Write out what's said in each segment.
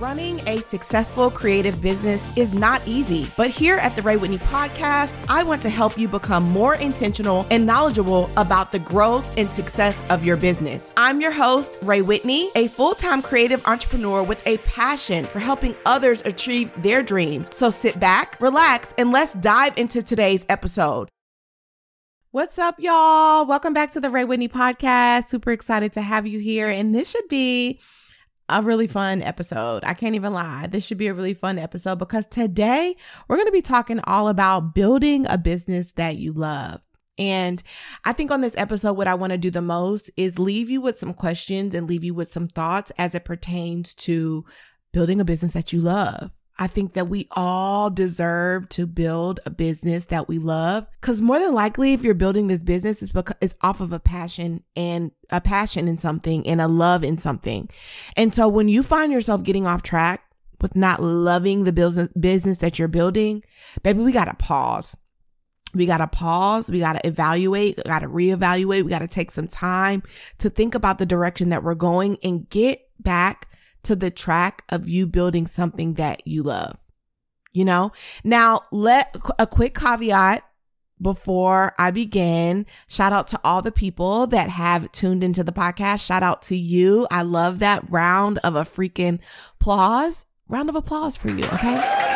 Running a successful creative business is not easy, but here at the Rhea Whitney Podcast, I want to help you become more intentional and knowledgeable about the growth and success of your business. I'm your host, Rhea Whitney, a full time creative entrepreneur with a passion for helping others achieve their dreams. So sit back, relax, and let's dive into today's episode. What's up, y'all? Welcome back to the Rhea Whitney Podcast. Super excited to have you here. And this should be a really fun episode. I can't even lie. This should be a really fun episode because today we're going to be talking all about building a business that you love. And I think on this episode, what I want to do the most is leave you with some questions and leave you with some thoughts as it pertains to building a business that you love. I think that we all deserve to build a business that we love. Cause more than likely, if you're building this business, it's because it's off of a passion and a passion in something and a love in something. And so when you find yourself getting off track with not loving the business, business that you're building, baby, we got to pause. We got to pause. We got to evaluate. We got to reevaluate. We got to take some time to think about the direction that we're going and get back to the track of you building something that you love. You know, now let a quick caveat before I begin. Shout out to all the people that have tuned into the podcast. Shout out to you. I love that round of a freaking applause. Round of applause for you. Okay.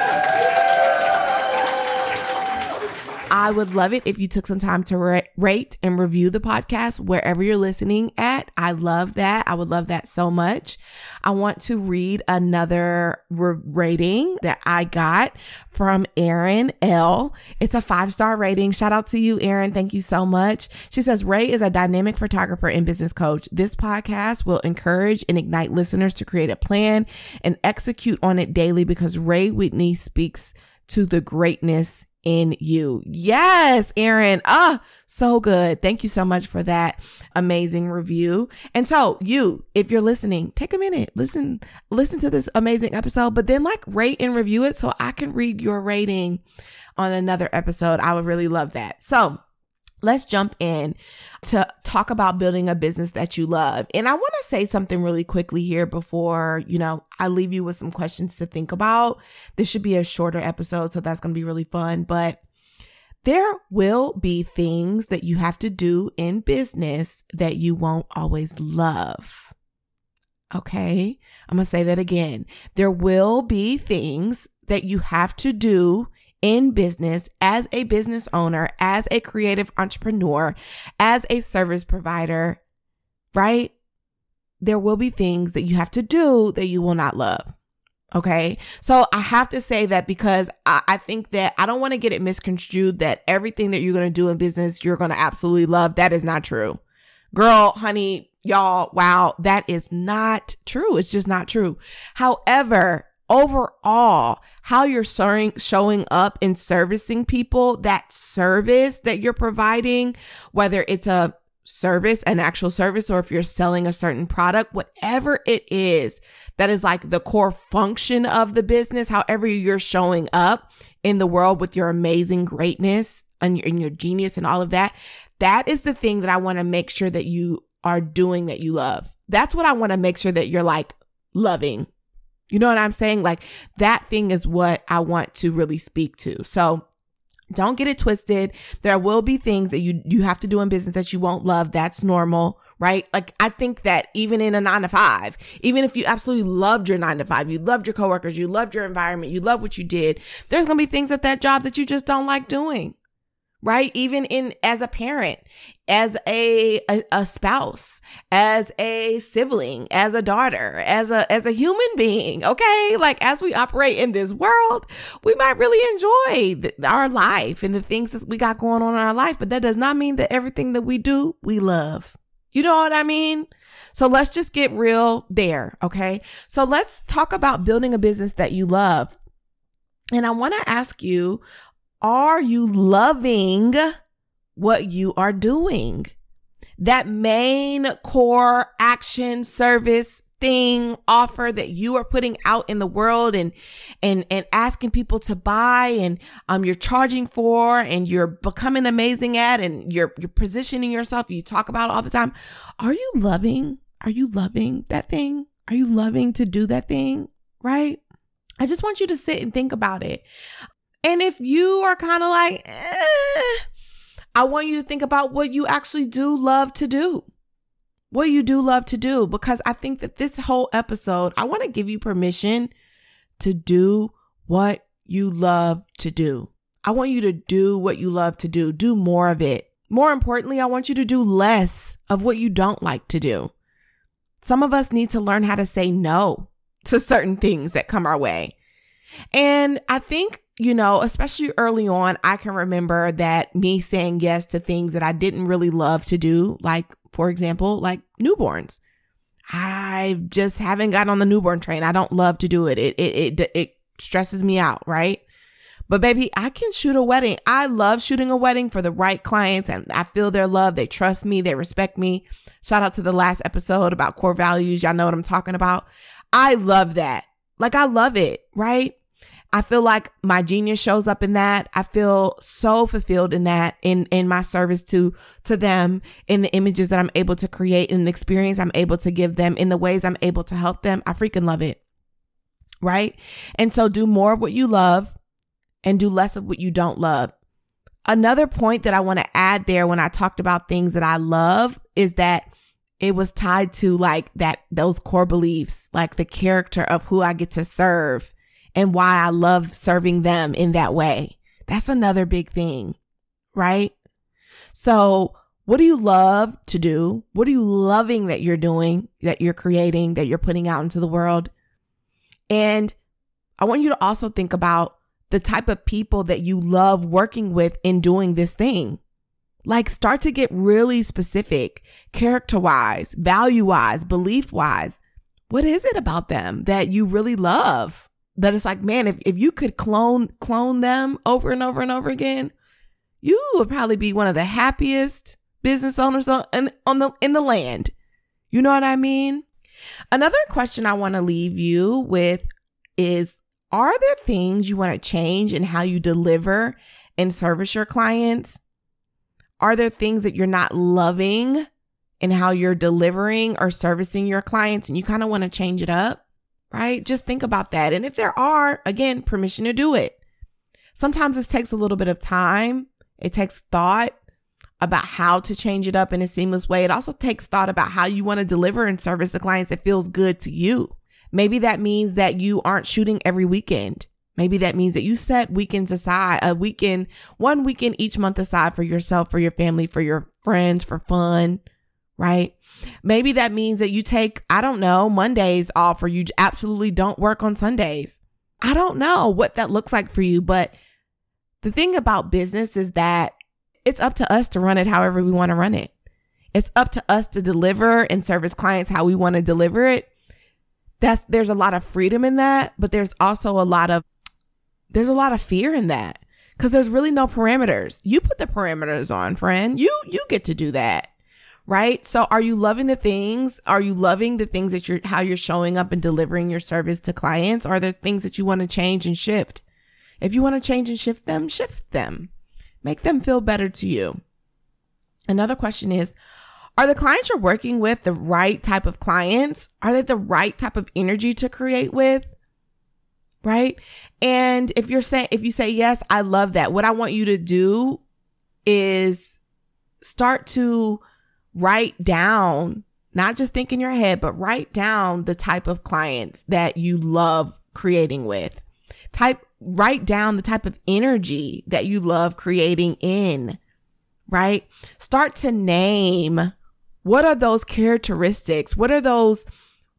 I would love it if you took some time to ra- rate and review the podcast wherever you're listening at. I love that. I would love that so much. I want to read another re- rating that I got from Erin L. It's a five star rating. Shout out to you, Erin. Thank you so much. She says, Rhea is a dynamic photographer and business coach. This podcast will encourage and ignite listeners to create a plan and execute on it daily because Rhea Whitney speaks to the greatness in you. Yes, Erin. Ah, so good. Thank you so much for that amazing review. And so you, if you're listening, take a minute, listen, listen to this amazing episode, but then like rate and review it so I can read your rating on another episode. I would really love that. So let's jump in to talk about building a business that you love. And I want to say something really quickly here before, you know, I leave you with some questions to think about. This should be a shorter episode, so that's going to be really fun, but there will be things that you have to do in business that you won't always love. Okay. I'm going to say that again. There will be things that you have to do in business as a business owner, as a creative entrepreneur, as a service provider, right? There will be things that you have to do that you will not love. Okay. So I have to say that because I, I think that I don't want to get it misconstrued that everything that you're going to do in business, you're going to absolutely love. That is not true. Girl, honey, y'all, wow, that is not true. It's just not true. However, overall how you're showing, up and servicing people, that service that you're providing, whether it's a service, an actual service, or if you're selling a certain product, whatever it is that is like the core function of the business, however you're showing up in the world with your amazing greatness and your, and your genius and all of that, that is the thing that I want to make sure that you are doing that you love. That's what I want to make sure that you're like loving you know what I'm saying? Like that thing is what I want to really speak to. So don't get it twisted. There will be things that you you have to do in business that you won't love. That's normal, right? Like I think that even in a 9 to 5, even if you absolutely loved your 9 to 5, you loved your coworkers, you loved your environment, you love what you did, there's going to be things at that job that you just don't like doing right? Even in as a parent, as a, a, a spouse, as a sibling, as a daughter, as a as a human being. Okay, like as we operate in this world, we might really enjoy the, our life and the things that we got going on in our life, but that does not mean that everything that we do we love. You know what I mean? So let's just get real there. Okay. So let's talk about building a business that you love. And I want to ask you, are you loving what you are doing? That main core action service thing offer that you are putting out in the world and and and asking people to buy and um you're charging for and you're becoming amazing at and you're you're positioning yourself you talk about all the time are you loving are you loving that thing are you loving to do that thing right? I just want you to sit and think about it. And if you are kind of like, eh, I want you to think about what you actually do love to do. What you do love to do, because I think that this whole episode, I want to give you permission to do what you love to do. I want you to do what you love to do, do more of it. More importantly, I want you to do less of what you don't like to do. Some of us need to learn how to say no to certain things that come our way. And I think, you know, especially early on, I can remember that me saying yes to things that I didn't really love to do, like, for example, like newborns. I just haven't gotten on the newborn train. I don't love to do it. It, it, it, it stresses me out, right? But baby, I can shoot a wedding. I love shooting a wedding for the right clients and I feel their love. They trust me. They respect me. Shout out to the last episode about core values. Y'all know what I'm talking about. I love that. Like I love it, right? I feel like my genius shows up in that. I feel so fulfilled in that, in, in my service to, to them, in the images that I'm able to create, in the experience I'm able to give them, in the ways I'm able to help them. I freaking love it. Right. And so do more of what you love and do less of what you don't love. Another point that I want to add there when I talked about things that I love is that it was tied to like that, those core beliefs, like the character of who I get to serve and why I love serving them in that way. That's another big thing, right? So what do you love to do? What are you loving that you're doing, that you're creating, that you're putting out into the world? And I want you to also think about the type of people that you love working with in doing this thing. Like start to get really specific, character wise, value wise, belief wise. What is it about them that you really love? That it's like, man, if, if you could clone, clone them over and over and over again, you would probably be one of the happiest business owners on, on the, in the land. You know what I mean? Another question I want to leave you with is are there things you want to change in how you deliver and service your clients? Are there things that you're not loving in how you're delivering or servicing your clients and you kind of want to change it up? Right? Just think about that. And if there are, again, permission to do it. Sometimes this takes a little bit of time. It takes thought about how to change it up in a seamless way. It also takes thought about how you want to deliver and service the clients that feels good to you. Maybe that means that you aren't shooting every weekend. Maybe that means that you set weekends aside, a weekend, one weekend each month aside for yourself, for your family, for your friends, for fun, right? Maybe that means that you take, I don't know, Mondays off or you absolutely don't work on Sundays. I don't know what that looks like for you, but the thing about business is that it's up to us to run it however we want to run it. It's up to us to deliver and service clients how we want to deliver it that's there's a lot of freedom in that, but there's also a lot of there's a lot of fear in that because there's really no parameters. You put the parameters on, friend. You you get to do that. Right? So are you loving the things? Are you loving the things that you're how you're showing up and delivering your service to clients? Are there things that you want to change and shift? If you want to change and shift them, shift them. Make them feel better to you. Another question is, are the clients you're working with the right type of clients? Are they the right type of energy to create with? Right. And if you're saying, if you say, yes, I love that. What I want you to do is start to write down, not just think in your head, but write down the type of clients that you love creating with. Type, write down the type of energy that you love creating in, right? Start to name what are those characteristics? What are those,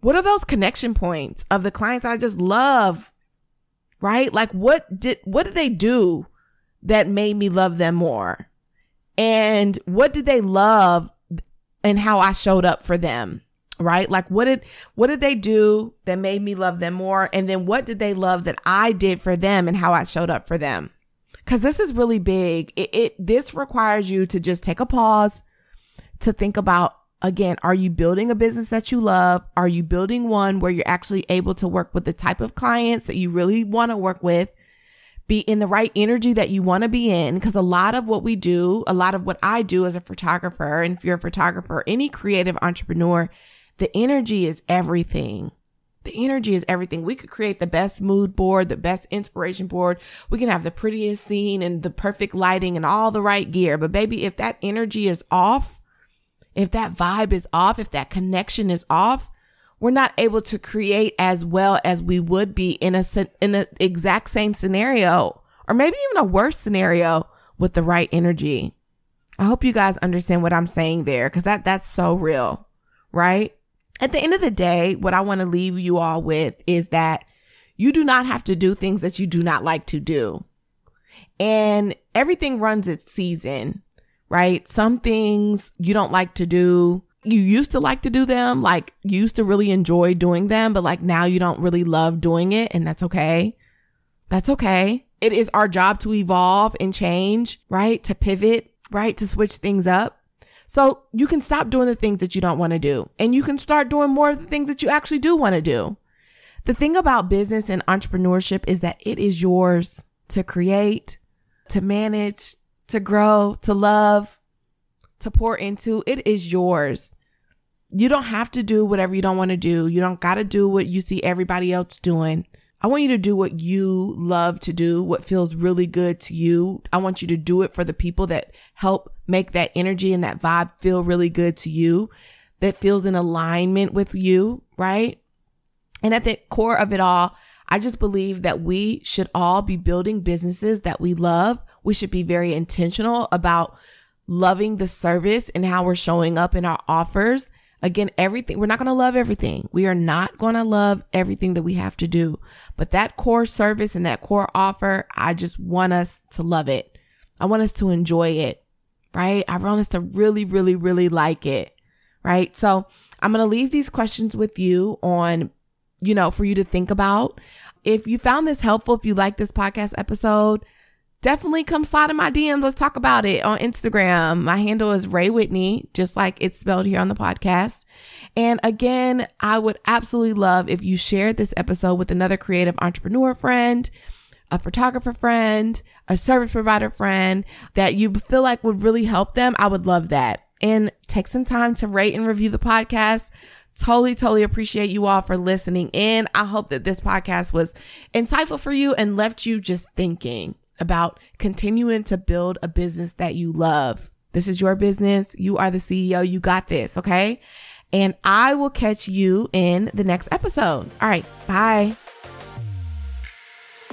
what are those connection points of the clients that I just love? Right? Like what did, what did they do that made me love them more? And what did they love and how I showed up for them? Right? Like what did, what did they do that made me love them more? And then what did they love that I did for them and how I showed up for them? Cause this is really big. It, it, this requires you to just take a pause, to think about again, are you building a business that you love? Are you building one where you're actually able to work with the type of clients that you really want to work with? Be in the right energy that you want to be in. Cause a lot of what we do, a lot of what I do as a photographer, and if you're a photographer, any creative entrepreneur, the energy is everything. The energy is everything. We could create the best mood board, the best inspiration board. We can have the prettiest scene and the perfect lighting and all the right gear. But baby, if that energy is off, if that vibe is off, if that connection is off, we're not able to create as well as we would be in a in an exact same scenario or maybe even a worse scenario with the right energy. I hope you guys understand what I'm saying there cuz that that's so real, right? At the end of the day, what I want to leave you all with is that you do not have to do things that you do not like to do. And everything runs its season, right? Some things you don't like to do. You used to like to do them, like you used to really enjoy doing them, but like now you don't really love doing it. And that's okay. That's okay. It is our job to evolve and change, right? To pivot, right? To switch things up. So you can stop doing the things that you don't want to do and you can start doing more of the things that you actually do want to do. The thing about business and entrepreneurship is that it is yours to create, to manage, to grow, to love, to pour into. It is yours. You don't have to do whatever you don't want to do. You don't got to do what you see everybody else doing. I want you to do what you love to do, what feels really good to you. I want you to do it for the people that help make that energy and that vibe feel really good to you, that feels in alignment with you, right? And at the core of it all, I just believe that we should all be building businesses that we love. We should be very intentional about loving the service and how we're showing up in our offers Again, everything, we're not going to love everything. We are not going to love everything that we have to do. But that core service and that core offer, I just want us to love it. I want us to enjoy it, right? I want us to really, really, really like it, right? So I'm going to leave these questions with you on, you know, for you to think about. If you found this helpful, if you like this podcast episode, definitely come slide in my DMs. Let's talk about it on Instagram. My handle is Rhea Whitney, just like it's spelled here on the podcast. And again, I would absolutely love if you shared this episode with another creative entrepreneur friend, a photographer friend, a service provider friend that you feel like would really help them. I would love that. And take some time to rate and review the podcast totally, totally appreciate you all for listening in. I hope that this podcast was insightful for you and left you just thinking about continuing to build a business that you love. This is your business. You are the CEO. You got this. Okay. And I will catch you in the next episode. All right. Bye.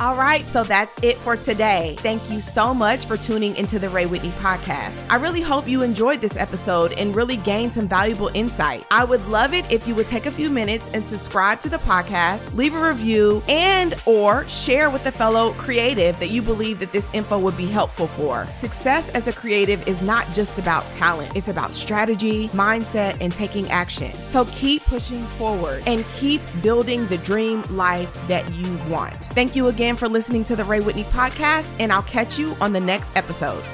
All right, so that's it for today. Thank you so much for tuning into the Rhea Whitney podcast. I really hope you enjoyed this episode and really gained some valuable insight. I would love it if you would take a few minutes and subscribe to the podcast, leave a review, and or share with a fellow creative that you believe that this info would be helpful for. Success as a creative is not just about talent. It's about strategy, mindset, and taking action. So keep pushing forward and keep building the dream life that you want. Thank you again again for listening to the Rhea Whitney podcast, and I'll catch you on the next episode.